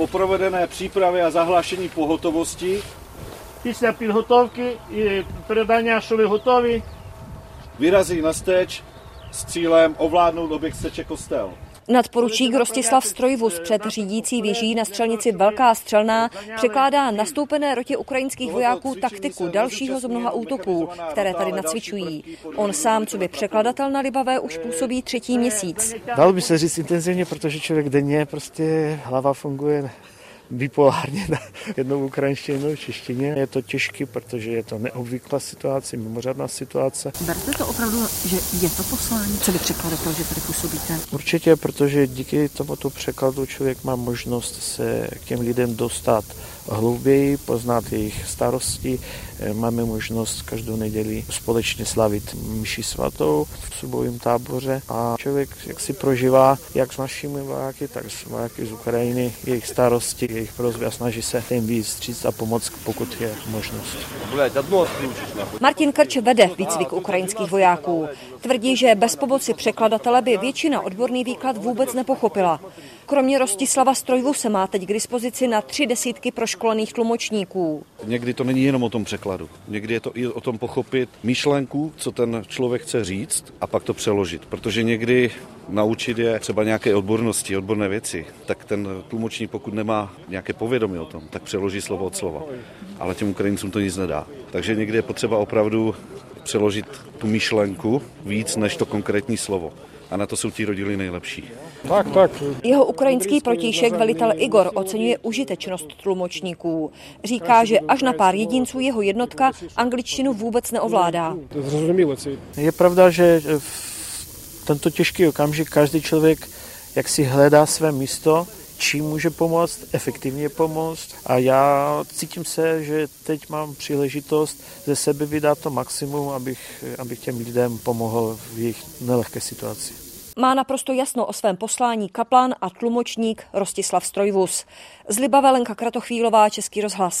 Po provedené přípravě a zahlášení pohotovosti Після підготовки і передання, що ви готові, vyrazí na steč s cílem ovládnout objekt steče kostel. Nadporučík Rostislav Strojvus před řídící věží na střelnici Velká střelná překládá nastoupené rotě ukrajinských vojáků taktiku dalšího z mnoha útoků, které tady nacvičují. On sám, co by překladatel na Libavé, už působí třetí měsíc. Dalo by se říct intenzivně, protože člověk denně prostě hlava funguje bipolárně na jednou ukrajinštině, jednou češtině. Je to těžké, protože je to neobvyklá situace, mimořádná situace. Berte to opravdu, že je to poslání? Co by překladatel, že tady působíte? Určitě, protože díky tomuto překladu člověk má možnost se k těm lidem dostat hlouběji, poznat jejich starosti. Máme možnost každou neděli společně slavit mši svatou v subovém táboře a člověk jak si prožívá jak s našimi vojáky, tak s vojáky z Ukrajiny, jejich starosti, jejich prozby a snaží se jim víc stříct a pomoct, pokud je možnost. Martin Krč vede výcvik ukrajinských vojáků. Tvrdí, že bez pomoci překladatele by většina odborný výklad vůbec nepochopila. Kromě Rostislava Strojvu se má teď k dispozici na tři desítky proškolených tlumočníků. Někdy to není jenom o tom překladu. Někdy je to i o tom pochopit myšlenku, co ten člověk chce říct a pak to přeložit. Protože někdy naučit je třeba nějaké odbornosti, odborné věci, tak ten tlumočník, pokud nemá nějaké povědomí o tom, tak přeloží slovo od slova. Ale těm Ukrajincům to nic nedá. Takže někdy je potřeba opravdu přeložit tu myšlenku víc než to konkrétní slovo. A na to jsou ti rodiny nejlepší. Tak, tak. Jeho ukrajinský protějšek velitel Igor oceňuje užitečnost tlumočníků. Říká, že až na pár jedinců jeho jednotka angličtinu vůbec neovládá. Je pravda, že v tento těžký okamžik každý člověk jak si hledá své místo, čím může pomoct, efektivně pomoct a já cítím se, že teď mám příležitost ze sebe vydat to maximum, abych, abych těm lidem pomohl v jejich nelehké situaci. Má naprosto jasno o svém poslání kaplan a tlumočník Rostislav Strojvus. Z Libavy Lenka Kratochvílová, Český rozhlas.